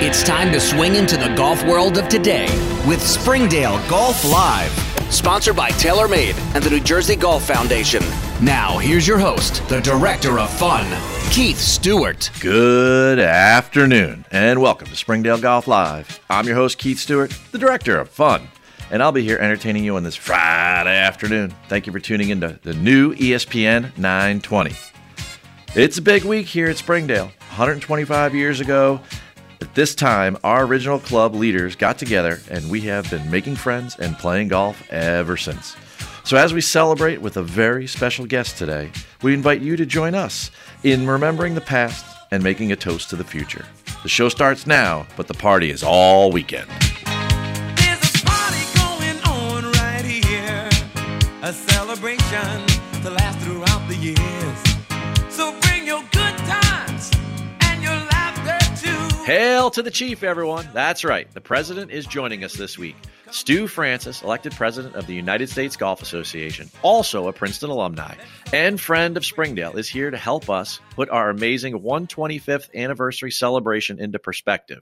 It's time to swing into the golf world of today with Springdale Golf Live. Sponsored by TaylorMade and the New Jersey Golf Foundation. Now, here's your host, the Director of Fun, Keith Stewart. Good afternoon, and welcome to Springdale Golf Live. I'm your host, Keith Stewart, the Director of Fun, and I'll be here entertaining you on this Friday afternoon. Thank you for tuning into the new ESPN 920. It's a big week here at Springdale. 125 years ago, at this time, our original club leaders got together and we have been making friends and playing golf ever since. So, as we celebrate with a very special guest today, we invite you to join us in remembering the past and making a toast to the future. The show starts now, but the party is all weekend. There's a party going on right here, a celebration to last throughout the years. Hail to the chief, everyone. That's right. The president is joining us this week. Stu Francis, elected president of the United States Golf Association, also a Princeton alumni and friend of Springdale, is here to help us put our amazing 125th anniversary celebration into perspective.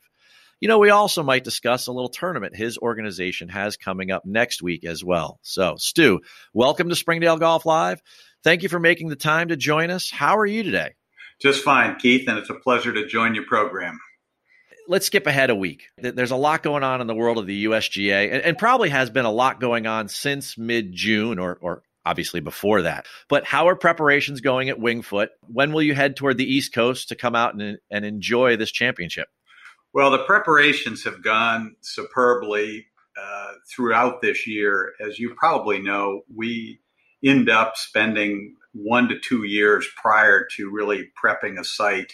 You know, we also might discuss a little tournament his organization has coming up next week as well. So, Stu, welcome to Springdale Golf Live. Thank you for making the time to join us. How are you today? Just fine, Keith, and it's a pleasure to join your program. Let's skip ahead a week. There's a lot going on in the world of the USGA, and, and probably has been a lot going on since mid June or, or obviously before that. But how are preparations going at Winged Foot? When will you head toward the East Coast to come out and, and enjoy this championship? Well, the preparations have gone superbly uh, throughout this year. As you probably know, we end up spending one to two years prior to really prepping a site.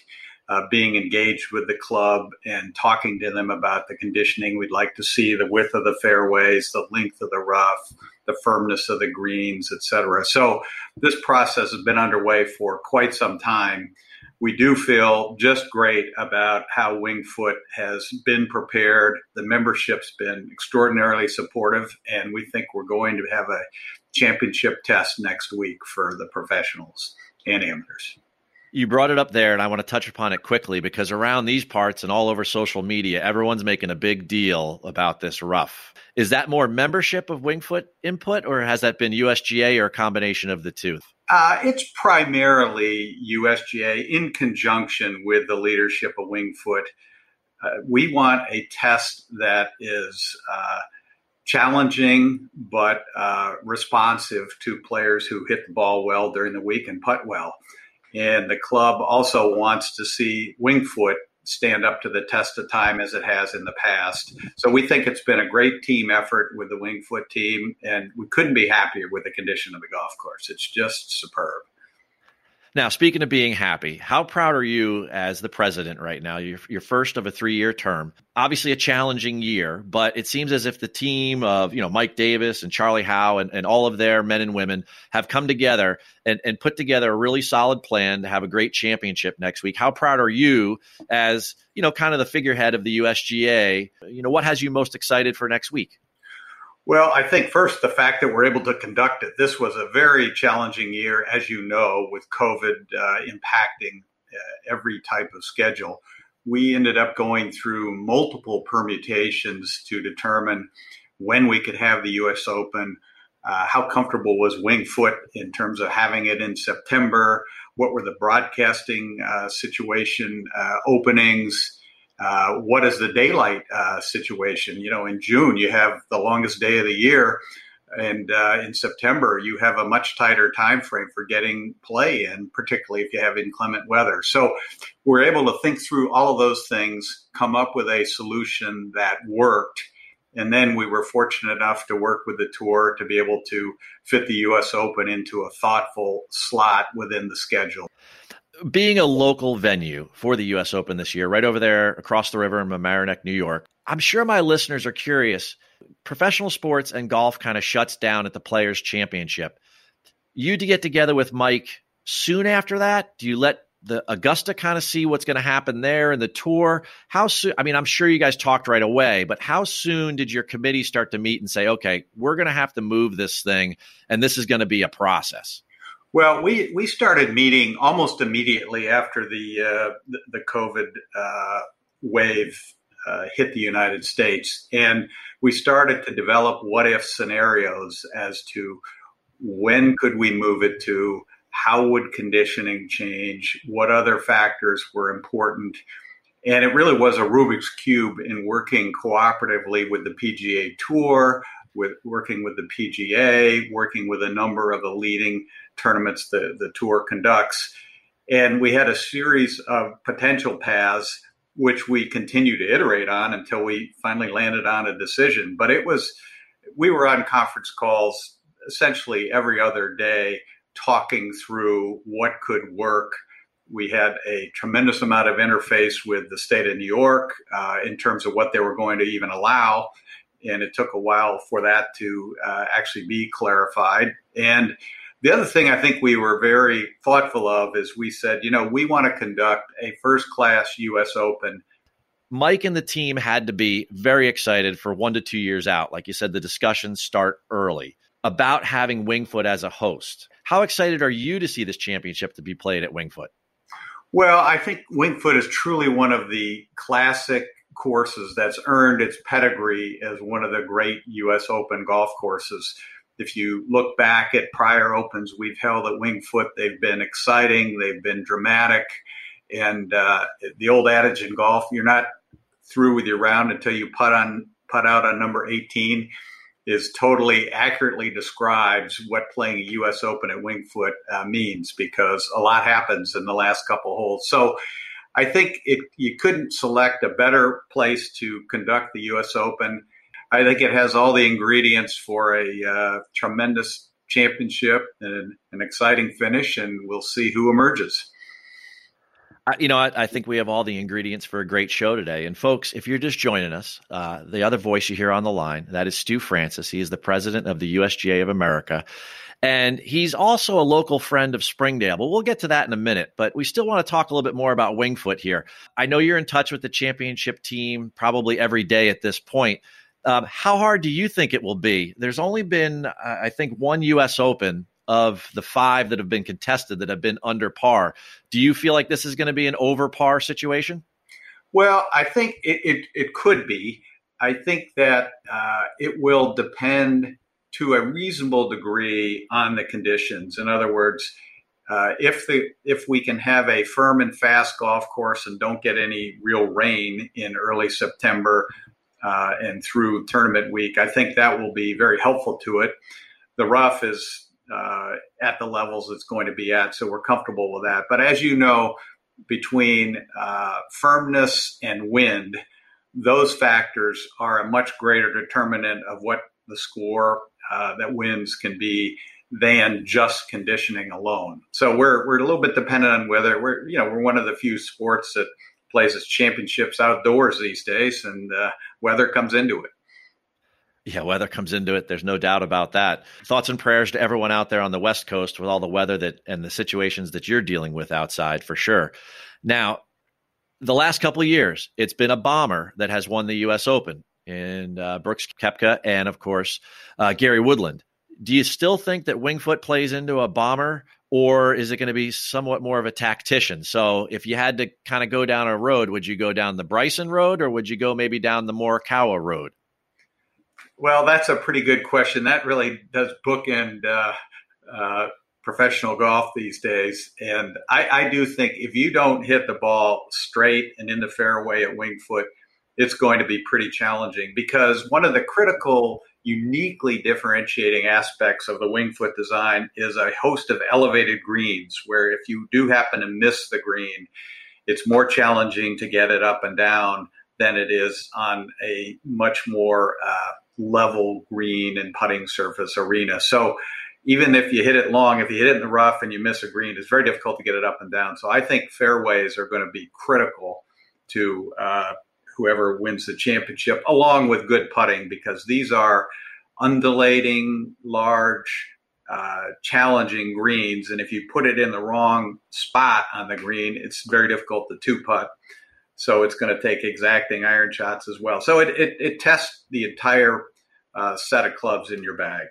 Uh, being engaged with the club and talking to them about the conditioning we'd like to see, the width of the fairways, the length of the rough, the firmness of the greens, etc. So this process has been underway for quite some time. We do feel just great about how Winged Foot has been prepared. The membership's been extraordinarily supportive, and we think we're going to have a championship test next week for the professionals and amateurs. You brought it up there, and I want to touch upon it quickly because around these parts and all over social media, everyone's making a big deal about this rough. Is that more membership of Winged Foot input, or has that been USGA or a combination of the two? Uh, it's primarily USGA in conjunction with the leadership of Winged Foot. Uh, we want a test that is uh, challenging but uh, responsive to players who hit the ball well during the week and putt well. And the club also wants to see Winged Foot stand up to the test of time as it has in the past. So we think it's been a great team effort with the Winged Foot team, and we couldn't be happier with the condition of the golf course. It's just superb. Now, speaking of being happy, how proud are you as the president right now? You're, you're first of a three year term. Obviously, a challenging year, but it seems as if the team of you know Mike Davis and Charlie Howe and, and all of their men and women have come together and, and put together a really solid plan to have a great championship next week. How proud are you as you know kind of the figurehead of the USGA? You know, what has you most excited for next week? Well, I think first the fact that we're able to conduct it. This was a very challenging year, as you know, with COVID uh, impacting uh, every type of schedule. We ended up going through multiple permutations to determine when we could have the U.S. Open. Uh, how comfortable was Winged Foot in terms of having it in September? What were the broadcasting uh, situation uh, openings? Uh, what is the daylight uh, situation? You know, in June you have the longest day of the year, and uh, in September you have a much tighter time frame for getting play in, particularly if you have inclement weather. So we're able to think through all of those things, come up with a solution that worked. And then we were fortunate enough to work with the tour to be able to fit the U.S. Open into a thoughtful slot within the schedule being a local venue for the U.S. Open this year, right over there across the river in Mamaroneck, New York, I'm sure my listeners are curious. Professional sports and golf kind of shuts down at the Players Championship. You to get together with Mike soon after that? Do you let the Augusta kind of see what's going to happen there and the tour? How soon? I mean, I'm sure you guys talked right away, but how soon did your committee start to meet and say, okay, we're going to have to move this thing and this is going to be a process? Well, we, we started meeting almost immediately after the uh, the, COVID uh, wave uh, hit the United States. And we started to develop what if scenarios as to when could we move it to, how would conditioning change, what other factors were important. And it really was a Rubik's Cube in working cooperatively with the PGA Tour, with working with the PGA, working with a number of the leading tournaments the, the tour conducts. And we had a series of potential paths, which we continue to iterate on until we finally landed on a decision. But it was, we were on conference calls essentially every other day talking through what could work. We had a tremendous amount of interface with the state of New York uh, in terms of what they were going to even allow. And it took a while for that to uh, actually be clarified. And the other thing I think we were very thoughtful of is we said, you know, we want to conduct a first class U.S. Open. Mike and the team had to be very excited for one to two years out. Like you said, the discussions start early about having Winged Foot as a host. How excited are you to see this championship to be played at Winged Foot? Well, I think Winged Foot is truly one of the classic courses that's earned its pedigree as one of the great U.S. Open golf courses. If you look back at prior opens we've held at Winged Foot, they've been exciting, they've been dramatic, and uh, the old adage in golf: you're not through with your round until you putt on putt out on number 18 is totally accurately describes what playing a U.S. Open at Winged Foot uh, means because a lot happens in the last couple holes. So I think it, you couldn't select a better place to conduct the U.S. Open. I think it has all the ingredients for a uh, tremendous championship and an exciting finish, and we'll see who emerges you know, I, I, think we have all the ingredients for a great show today. And folks, if you're just joining us, uh, the other voice you hear on the line, that is Stu Francis. He is the president of the USGA of America. And he's also a local friend of Springdale. But we'll get to that in a minute. But we still want to talk a little bit more about Winged Foot here. I know you're in touch with the championship team probably every day at this point. Um, how hard do you think it will be? There's only been, I think, one U.S. Open of the five that have been contested that have been under par. Do you feel like this is going to be an over par situation? Well, I think it, it, it could be. I think that uh, it will depend to a reasonable degree on the conditions. In other words, uh, if the if we can have a firm and fast golf course and don't get any real rain in early September uh, and through tournament week, I think that will be very helpful to it. The rough is uh, at the levels it's going to be at. So we're comfortable with that. But as you know, between uh, firmness and wind, those factors are a much greater determinant of what the score uh, that wins can be than just conditioning alone. So we're we're a little bit dependent on whether we're you know we're one of the few sports that plays its championships outdoors these days, and uh, weather comes into it. Yeah, weather comes into it. There's no doubt about that. Thoughts and prayers to everyone out there on the West Coast with all the weather that and the situations that you're dealing with outside for sure. Now, the last couple of years, it's been a bomber that has won the U.S. Open and uh, Brooks Koepka and, of course, uh, Gary Woodland. Do you still think that Winged Foot plays into a bomber, or is it going to be somewhat more of a tactician? So, if you had to kind of go down a road, would you go down the Bryson road, or would you go maybe down the Morikawa road? Well, that's a pretty good question. That really does bookend uh, uh, professional golf these days. And I, I, do think if you don't hit the ball straight and in the fairway at Winged Foot, it's going to be pretty challenging because one of the critical, uniquely differentiating aspects of the Winged Foot design is a host of elevated greens where if you do happen to miss the green, it's more challenging to get it up and down than it is on a much more uh, level green and putting surface arena. So even if you hit it long, if you hit it in the rough and you miss a green, it's very difficult to get it up and down. So I think fairways are going to be critical to uh, whoever wins the championship, along with good putting, because these are undulating, large, uh, challenging greens. And if you put it in the wrong spot on the green, it's very difficult to two putt. So it's going to take exacting iron shots as well. So it, it, it tests the entire uh, set of clubs in your bag.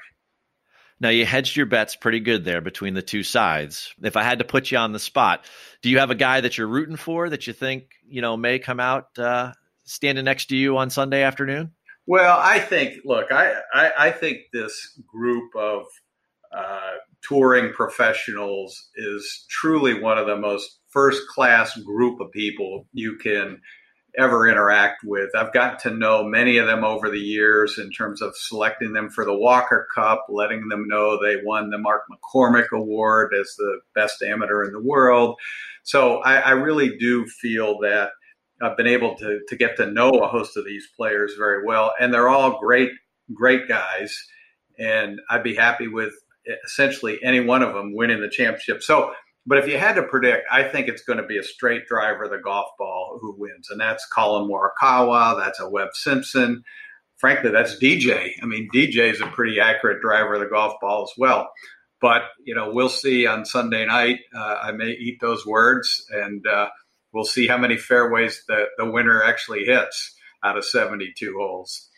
Now you hedged your bets pretty good there between the two sides. If I had to put you on the spot, do you have a guy that you're rooting for that you think you know may come out uh, standing next to you on Sunday afternoon? Well, I think, look, I, I, I think this group of uh, touring professionals is truly one of the most first class group of people you can ever interact with. I've gotten to know many of them over the years in terms of selecting them for the Walker Cup, letting them know they won the Mark McCormack Award as the best amateur in the world. So I, I really do feel that I've been able to, to get to know a host of these players very well, and they're all great, great guys. And I'd be happy with essentially any one of them winning the championship. So but if you had to predict, I think it's going to be a straight driver, the golf ball, who wins. And that's Collin Morikawa. That's a Webb Simpson. Frankly, that's DJ. I mean, DJ is a pretty accurate driver of the golf ball as well. But, you know, we'll see on Sunday night. Uh, I may eat those words, and uh, we'll see how many fairways the, the winner actually hits out of 72 holes.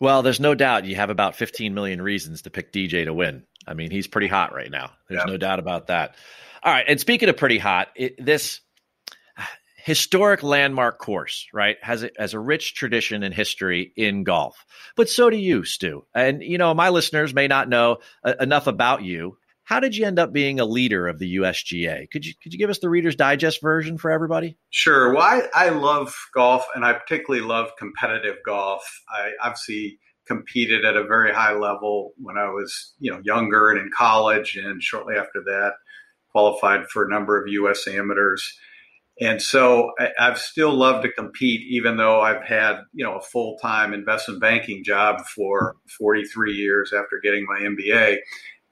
Well, there's no doubt you have about 15 million reasons to pick DJ to win. I mean, he's pretty hot right now. There's no doubt about that. All right, and speaking of pretty hot, it, this historic landmark course, right, has a, has a rich tradition and history in golf. But so do you, Stu. And you know, my listeners may not know uh, enough about you. How did you end up being a leader of the USGA? Could you could you give us the Reader's Digest version for everybody? Sure. Well, I, I love golf, and I particularly love competitive golf. I obviously competed at a very high level when I was, you know, younger and in college, and shortly after that, qualified for a number of U.S. amateurs. And so I, have still loved to compete, even though I've had, you know, a full time investment banking job for 43 years after getting my MBA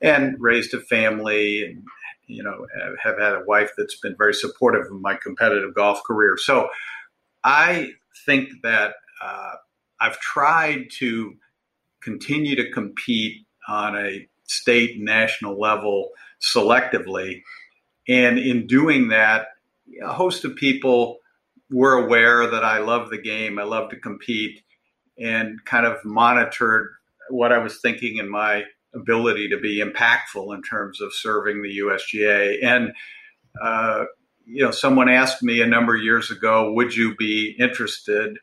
and raised a family and, you know, have had a wife that's been very supportive of my competitive golf career. So I think that uh, I've tried to continue to compete on a state and national level selectively. And in doing that, a host of people were aware that I love the game, I love to compete, and kind of monitored what I was thinking in my ability to be impactful in terms of serving the USGA. And, uh, you know, someone asked me a number of years ago, would you be interested?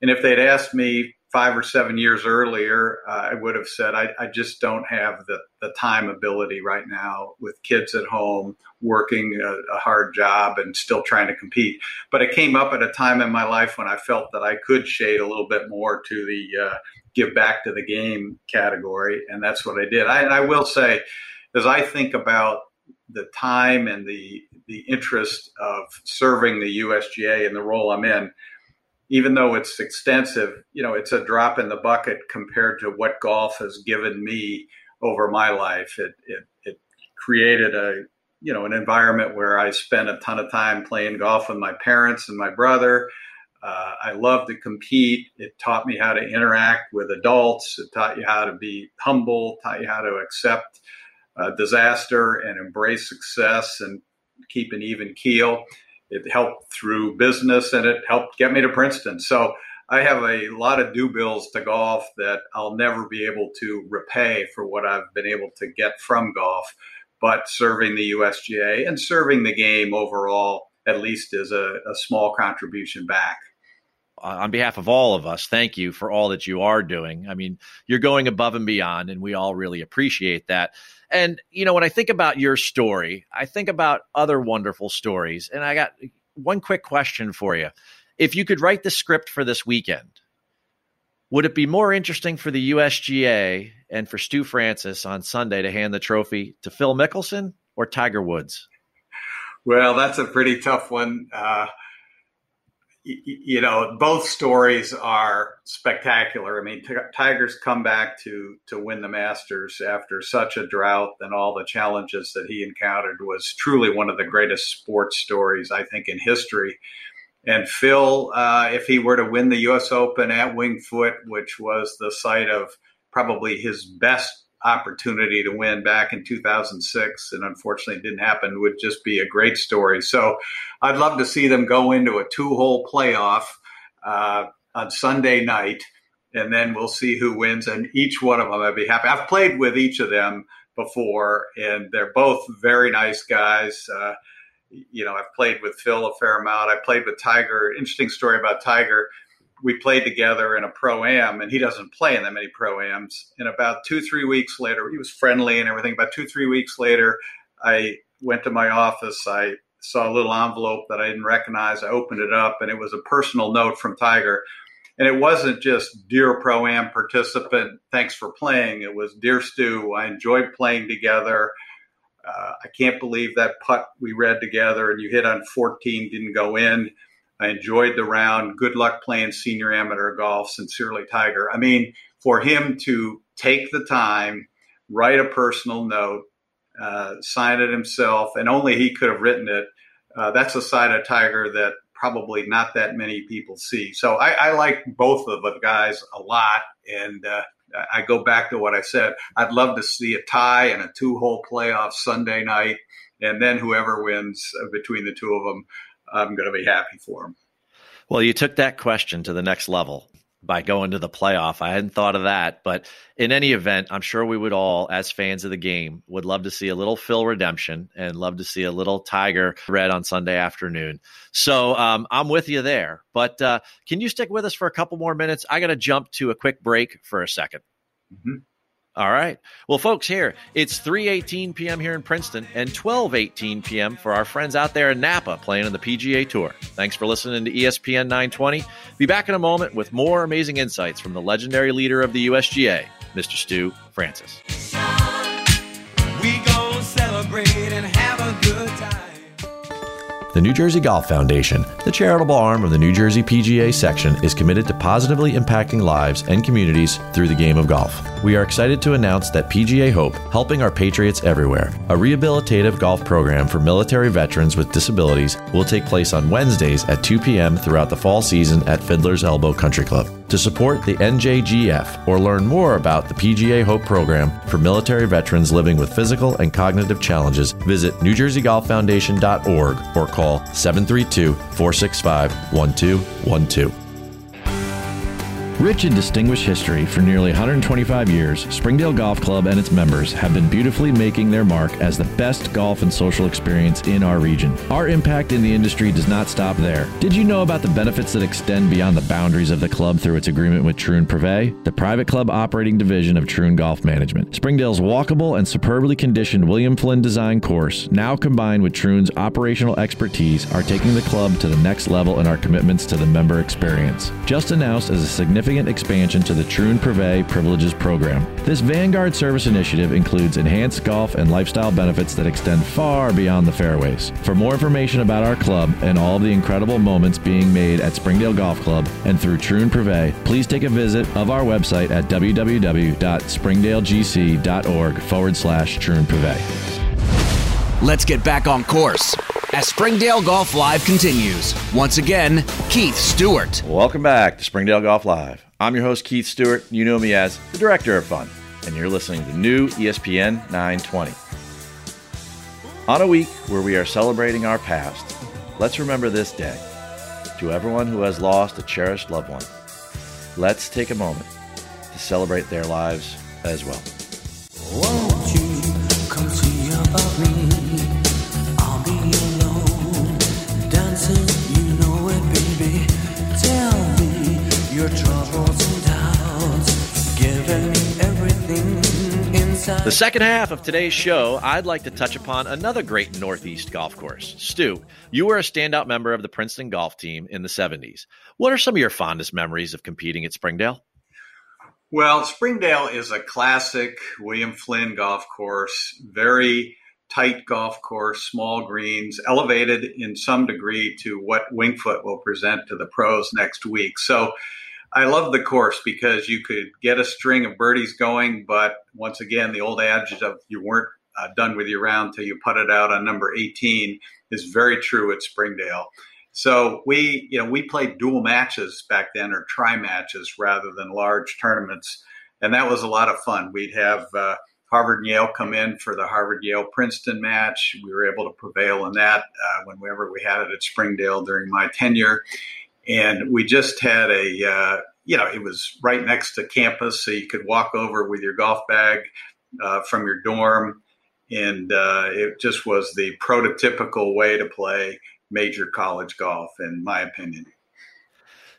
And if they'd asked me five or seven years earlier, uh, I would have said, I, I, just don't have the, the time ability right now with kids at home, working a, a, hard job and still trying to compete. But it came up at a time in my life when I felt that I could shade a little bit more to the uh, give back to the game category. And that's what I did. I, and I will say, as I think about the time and the, the interest of serving the USGA and the role I'm in, even though it's extensive, you know, it's a drop in the bucket compared to what golf has given me over my life. It, it, it created a, you know, an environment where I spent a ton of time playing golf with my parents and my brother. Uh, I love to compete. It taught me how to interact with adults. It taught you how to be humble, taught you how to accept uh, disaster and embrace success and keep an even keel it helped through business and it helped get me to Princeton. So I have a lot of due bills to golf that I'll never be able to repay for what I've been able to get from golf. But serving the USGA and serving the game overall, at least, is a, a small contribution back on behalf of all of us, thank you for all that you are doing. I mean, you're going above and beyond, and we all really appreciate that. And, you know, when I think about your story, I think about other wonderful stories. And I got one quick question for you. If you could write the script for this weekend, would it be more interesting for the USGA and for Stu Francis on Sunday to hand the trophy to Phil Mickelson or Tiger Woods? Well, that's a pretty tough one. Uh, you know, both stories are spectacular. I mean, Tiger's come back to to win the Masters after such a drought and all the challenges that he encountered was truly one of the greatest sports stories I think in history. And Phil, uh, if he were to win the U.S. Open at Winged Foot, which was the site of probably his best opportunity to win back in 2006 and unfortunately it didn't happen would just be a great story. So I'd love to see them go into a two hole playoff uh, on Sunday night and then we'll see who wins. And each one of them, I'd be happy. I've played with each of them before and they're both very nice guys. Uh, you know, I've played with Phil a fair amount. I played with Tiger. Interesting story about Tiger we played together in a pro am, and he doesn't play in that many pro ams. And about two, three weeks later, he was friendly and everything. About two, three weeks later, I went to my office. I saw a little envelope that I didn't recognize. I opened it up, and it was a personal note from Tiger. And it wasn't just Dear Pro Am participant, thanks for playing. It was Dear Stu, I enjoyed playing together. Uh, I can't believe that putt we read together and you hit on 14 didn't go in. I enjoyed the round. Good luck playing senior amateur golf. Sincerely, Tiger. I mean, for him to take the time, write a personal note, uh, sign it himself, and only he could have written it. Uh, that's a side of Tiger that probably not that many people see. So I, I like both of the guys a lot, and uh, I go back to what I said. I'd love to see a tie and a two-hole playoff Sunday night, and then whoever wins between the two of them, I'm going to be happy for them. Well, you took that question to the next level by going to the playoff. I hadn't thought of that, but in any event, I'm sure we would all, as fans of the game, would love to see a little Phil redemption and love to see a little Tiger red on Sunday afternoon. So um, I'm with you there. But uh, can you stick with us for a couple more minutes? I got to jump to a quick break for a 2nd mm-hmm. All right. Well, folks, here it's 3:18 p.m. here in Princeton and 12:18 p.m. for our friends out there in Napa playing on the PGA Tour. Thanks for listening to ESPN 920. Be back in a moment with more amazing insights from the legendary leader of the USGA, Mr. Stu Francis. The New Jersey Golf Foundation, the charitable arm of the New Jersey PGA section, is committed to positively impacting lives and communities through the game of golf. We are excited to announce that PGA Hope, Helping Our Patriots Everywhere, a rehabilitative golf program for military veterans with disabilities, will take place on Wednesdays at 2 p.m. throughout the fall season at Fiddler's Elbow Country Club. To support the NJGF or learn more about the PGA Hope program for military veterans living with physical and cognitive challenges, visit NewJerseyGolfFoundation.org or call 732 465 1212. Rich in distinguished history for nearly 125 years, Springdale Golf Club and its members have been beautifully making their mark as the best golf and social experience in our region. Our impact in the industry does not stop there. Did you know about the benefits that extend beyond the boundaries of the club through its agreement with Troon Privé, the private club operating division of Troon Golf Management? Springdale's walkable and superbly conditioned William Flynn design course, now combined with Troon's operational expertise, are taking the club to the next level in our commitments to the member experience. Just announced as a significant significant expansion to the Troon Privé Privileges program. This Vanguard service initiative includes enhanced golf and lifestyle benefits that extend far beyond the fairways. For more information about our club and all the incredible moments being made at Springdale Golf Club and through Troon Privé, please take a visit of our website at www.springdalegc.org forward slash Troon Privé. Let's get back on course as Springdale Golf Live continues. Once again, Keith Stewart. Welcome back to Springdale Golf Live. I'm your host, Keith Stewart. You know me as the Director of Fun, and you're listening to new ESPN 920. On a week where we are celebrating our past, let's remember this day. To everyone who has lost a cherished loved one, let's take a moment to celebrate their lives as well. Won't you come see about me? The second half of today's show, I'd like to touch upon another great Northeast golf course. Stu, you were a standout member of the Princeton golf team in the 70s. What are some of your fondest memories of competing at Springdale? Well, Springdale is a classic William Flynn golf course, very tight golf course, small greens, elevated in some degree to what Winged Foot will present to the pros next week. So I love the course because you could get a string of birdies going, but once again, the old adage of you weren't uh, done with your round till you put it out on number 18 is very true at Springdale. So we, you know, we played dual matches back then or tri matches rather than large tournaments. And that was a lot of fun. We'd have uh, Harvard and Yale come in for the Harvard Yale Princeton match. We were able to prevail in that uh, whenever we had it at Springdale during my tenure and we just had a uh, you know it was right next to campus so you could walk over with your golf bag uh, from your dorm and uh, it just was the prototypical way to play major college golf in my opinion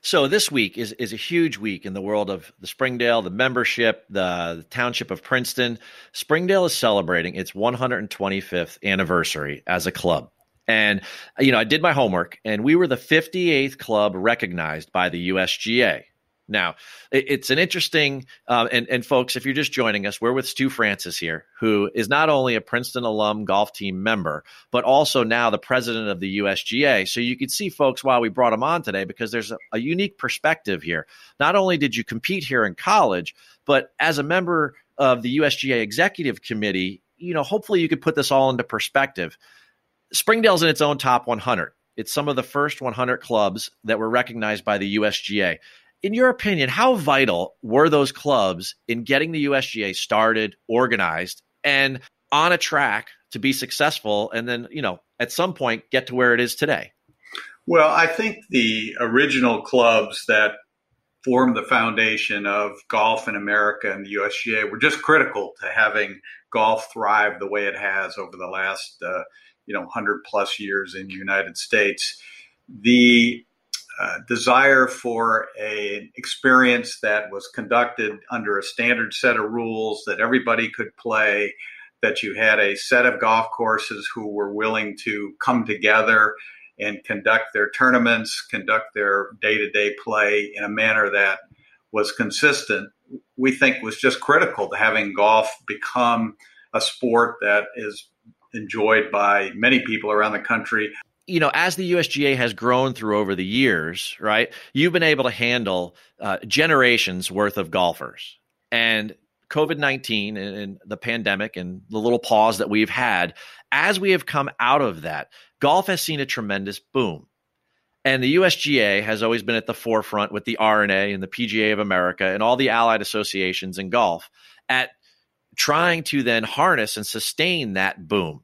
So this week is is a huge week in the world of the Springdale, the membership, the, the, township of Princeton. Springdale is celebrating its 125th anniversary as a club. And you know, I did my homework and we were the 58th club recognized by the USGA. Now, it's an interesting, uh, and, and folks, if you're just joining us, we're with Stu Francis here, who is not only a Princeton alum golf team member, but also now the president of the USGA. So you can see, folks, why we brought him on today, because there's a, a unique perspective here. Not only did you compete here in college, but as a member of the USGA executive committee, you know, hopefully you could put this all into perspective. Springdale's in its own top 100. It's some of the first 100 clubs that were recognized by the USGA in your opinion, how vital were those clubs in getting the USGA started, organized, and on a track to be successful and then, you know, at some point get to where it is today? Well, I think the original clubs that formed the foundation of golf in America and the USGA were just critical to having golf thrive the way it has over the last, uh, you know, 100 plus years in the United States. The uh, desire for an experience that was conducted under a standard set of rules that everybody could play, that you had a set of golf courses who were willing to come together and conduct their tournaments, conduct their day to day play in a manner that was consistent, we think was just critical to having golf become a sport that is enjoyed by many people around the country you know, as the USGA has grown through over the years, right, you've been able to handle uh, generations worth of golfers. And COVID 19 and, and, the pandemic and the little pause that we've had, as we have come out of that, golf has seen a tremendous boom. And the USGA has always been at the forefront with the R&A and the PGA of America and all the allied associations in golf at trying to then harness and sustain that boom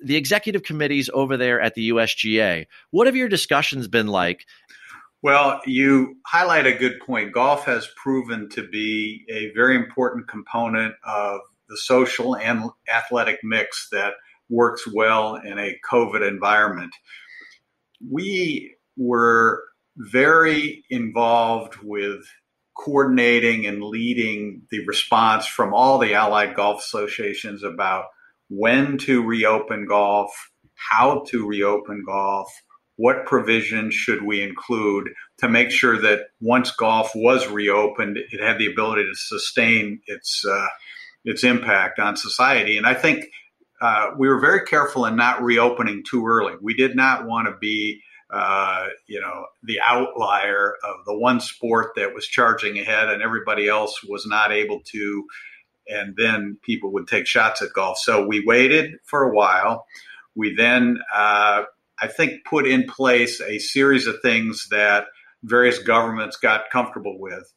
the executive committees over there at the USGA. What have your discussions been like? Well, you highlight a good point. Golf has proven to be a very important component of the social and athletic mix that works well in a COVID environment. We were very involved with coordinating and leading the response from all the allied golf associations about when to reopen golf, how to reopen golf, what provisions should we include to make sure that once golf was reopened, it had the ability to sustain its uh, its impact on society. And I think uh, we were very careful in not reopening too early. We did not want to be uh, you know, the outlier of the one sport that was charging ahead and everybody else was not able to and then people would take shots at golf. So we waited for a while. We then, uh, I think, put in place a series of things that various governments got comfortable with.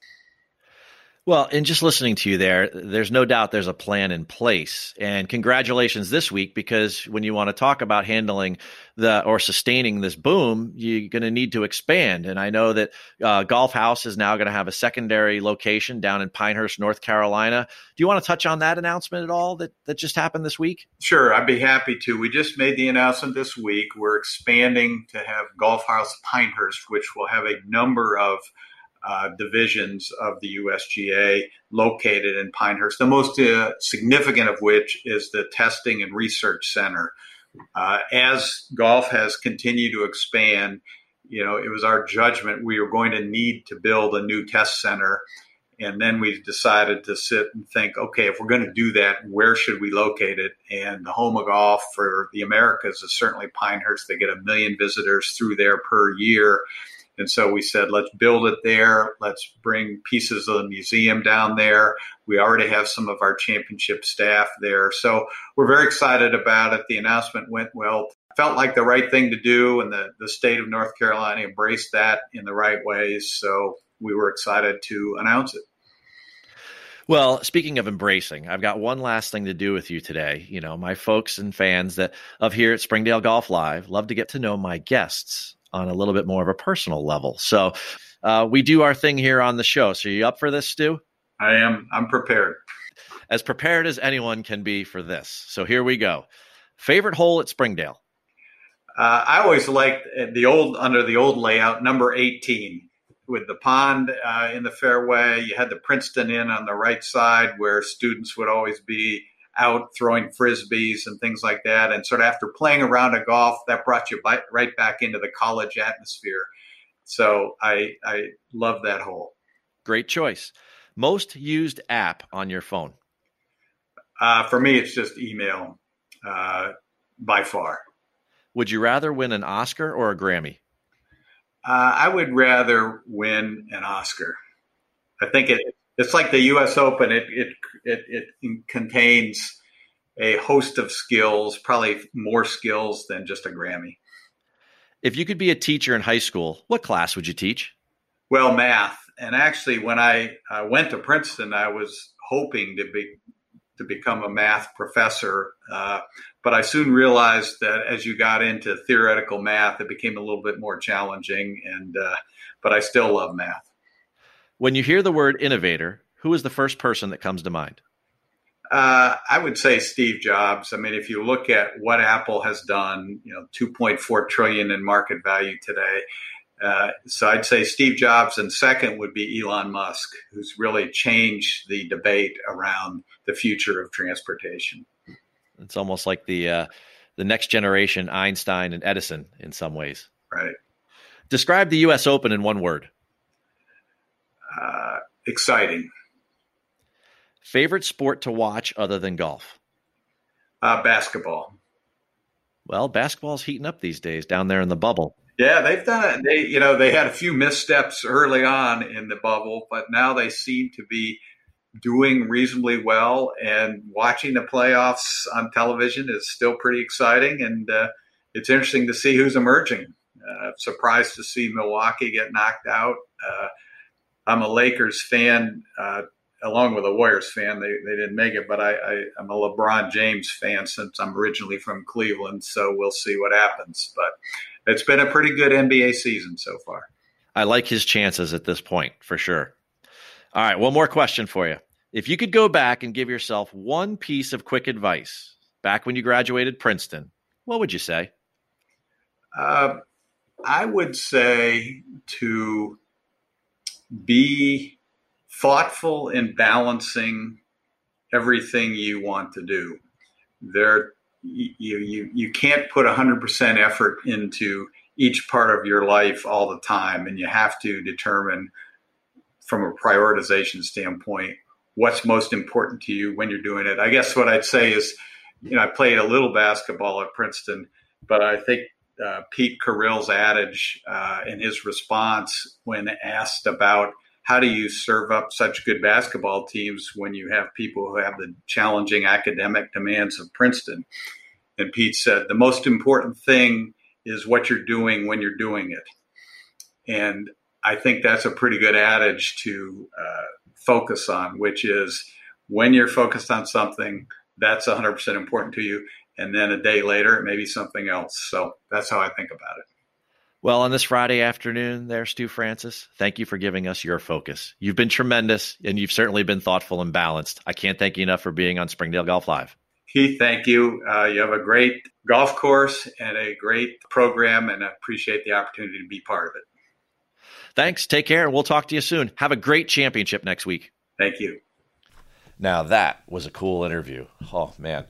Well, and just listening to you there, there's no doubt there's a plan in place. And congratulations this week because when you want to talk about handling the or sustaining this boom, you're going to need to expand. And I know that uh, Golf House is now going to have a secondary location down in Pinehurst, North Carolina. Do you want to touch on that announcement at all that, that just happened this week? Sure, I'd be happy to. We just made the announcement this week. We're expanding to have Golf House Pinehurst, which will have a number of uh, divisions of the USGA located in Pinehurst, the most uh, significant of which is the Testing and Research Center. Uh, as golf has continued to expand, you know, it was our judgment we were going to need to build a new test center. And then we decided to sit and think, okay, if we're going to do that, where should we locate it? And the home of golf for the Americas is certainly Pinehurst. They get a million visitors through there per year. And so we said, let's build it there. Let's bring pieces of the museum down there. We already have some of our championship staff there. So we're very excited about it. The announcement went well. Felt like the right thing to do, and the, the state of North Carolina embraced that in the right ways. So we were excited to announce it. Well, speaking of embracing, I've got one last thing to do with you today. You know, my folks and fans that of here at Springdale Golf Live love to get to know my guests on a little bit more of a personal level. So uh, we do our thing here on the show. So you up for this, Stu? I am. I'm prepared. As prepared as anyone can be for this. So here we go. Favorite hole at Springdale? Uh, I always liked the old under the old layout number 18 with the pond uh, in the fairway. You had the Princeton Inn on the right side, where students would always be out throwing frisbees and things like that. And sort of after playing around a golf, that brought you by, right back into the college atmosphere. So I I love that hole. Great choice. Most used app on your phone. Uh, for me, it's just email uh, by far. Would you rather win an Oscar or a Grammy? Uh, I would rather win an Oscar. I think it it's like the U.S. Open. It it it, it contains a host of skills, probably more skills than just a Grammy. If you could be a teacher in high school, what class would you teach? Well, math. And actually, when I uh, went to Princeton, I was hoping to be to become a math professor. Uh, but I soon realized that as you got into theoretical math, it became a little bit more challenging. And uh, but I still love math. When you hear the word innovator, who is the first person that comes to mind? Uh, I would say Steve Jobs. I mean, if you look at what Apple has done, you know, 2.4 trillion in market value today. Uh, so I'd say Steve Jobs, and second would be Elon Musk, who's really changed the debate around the future of transportation. It's almost like the uh, the next generation Einstein and Edison in some ways. Right. Describe the U.S. Open in one word. Uh, exciting. Favorite sport to watch other than golf? Uh, basketball. Well, basketball's heating up these days down there in the bubble. Yeah, they've done it. They, you know, they had a few missteps early on in the bubble, but now they seem to be doing reasonably well. And watching the playoffs on television is still pretty exciting, and uh, it's interesting to see who's emerging. Uh, surprised to see Milwaukee get knocked out. Uh, I'm a Lakers fan, uh, along with a Warriors fan. They, they didn't make it, but I, I, am a LeBron James fan since I'm originally from Cleveland. So we'll see what happens. But it's been a pretty good NBA season so far. I like his chances at this point for sure. All right, one more question for you. If you could go back and give yourself one piece of quick advice back when you graduated Princeton, what would you say? Uh, I would say to be thoughtful in balancing everything you want to do. There, you you you can't put 100% effort into each part of your life all the time, and you have to determine from a prioritization standpoint what's most important to you when you're doing it. I guess what I'd say is, you know, I played a little basketball at Princeton, but I think uh, Pete Carril's adage uh, in his response when asked about how do you serve up such good basketball teams when you have people who have the challenging academic demands of Princeton? And Pete said, the most important thing is what you're doing when you're doing it. And I think that's a pretty good adage to uh, focus on, which is when you're focused on something, that's 100% important to you and then a day later it may be something else. So that's how I think about it. Well, on this Friday afternoon, there, Stu Francis, thank you for giving us your focus. You've been tremendous, and you've certainly been thoughtful and balanced. I can't thank you enough for being on Springdale Golf Live. Keith, thank you. Uh, you have a great golf course and a great program, and I appreciate the opportunity to be part of it. Thanks. Take care, and we'll talk to you soon. Have a great championship next week. Thank you. Now, that was a cool interview. Oh, man.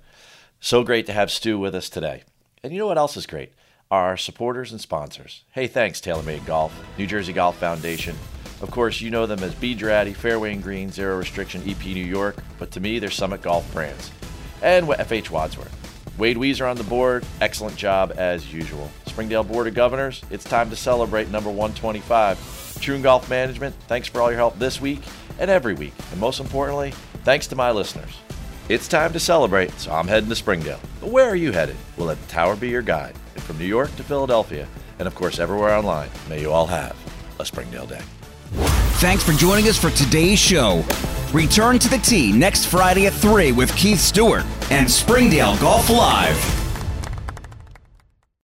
So great to have Stu with us today. And you know what else is great? Our supporters and sponsors. Hey, thanks, TaylorMade Golf, New Jersey Golf Foundation. Of course, you know them as Draddy, Fairway and Green, Zero Restriction, EP New York, but to me, they're Summit Golf brands. And FH Wadsworth. Wade Weezer on the board, excellent job as usual. Springdale Board of Governors, it's time to celebrate number 125. Troon Golf Management, thanks for all your help this week and every week. And most importantly, thanks to my listeners. It's time to celebrate, so I'm heading to Springdale. But where are you headed? We'll let the tower be your guide. And from New York to Philadelphia, and of course everywhere online, may you all have a Springdale day. Thanks for joining us for today's show. Return to the tee next Friday at 3 with Keith Stewart and Springdale Golf Live.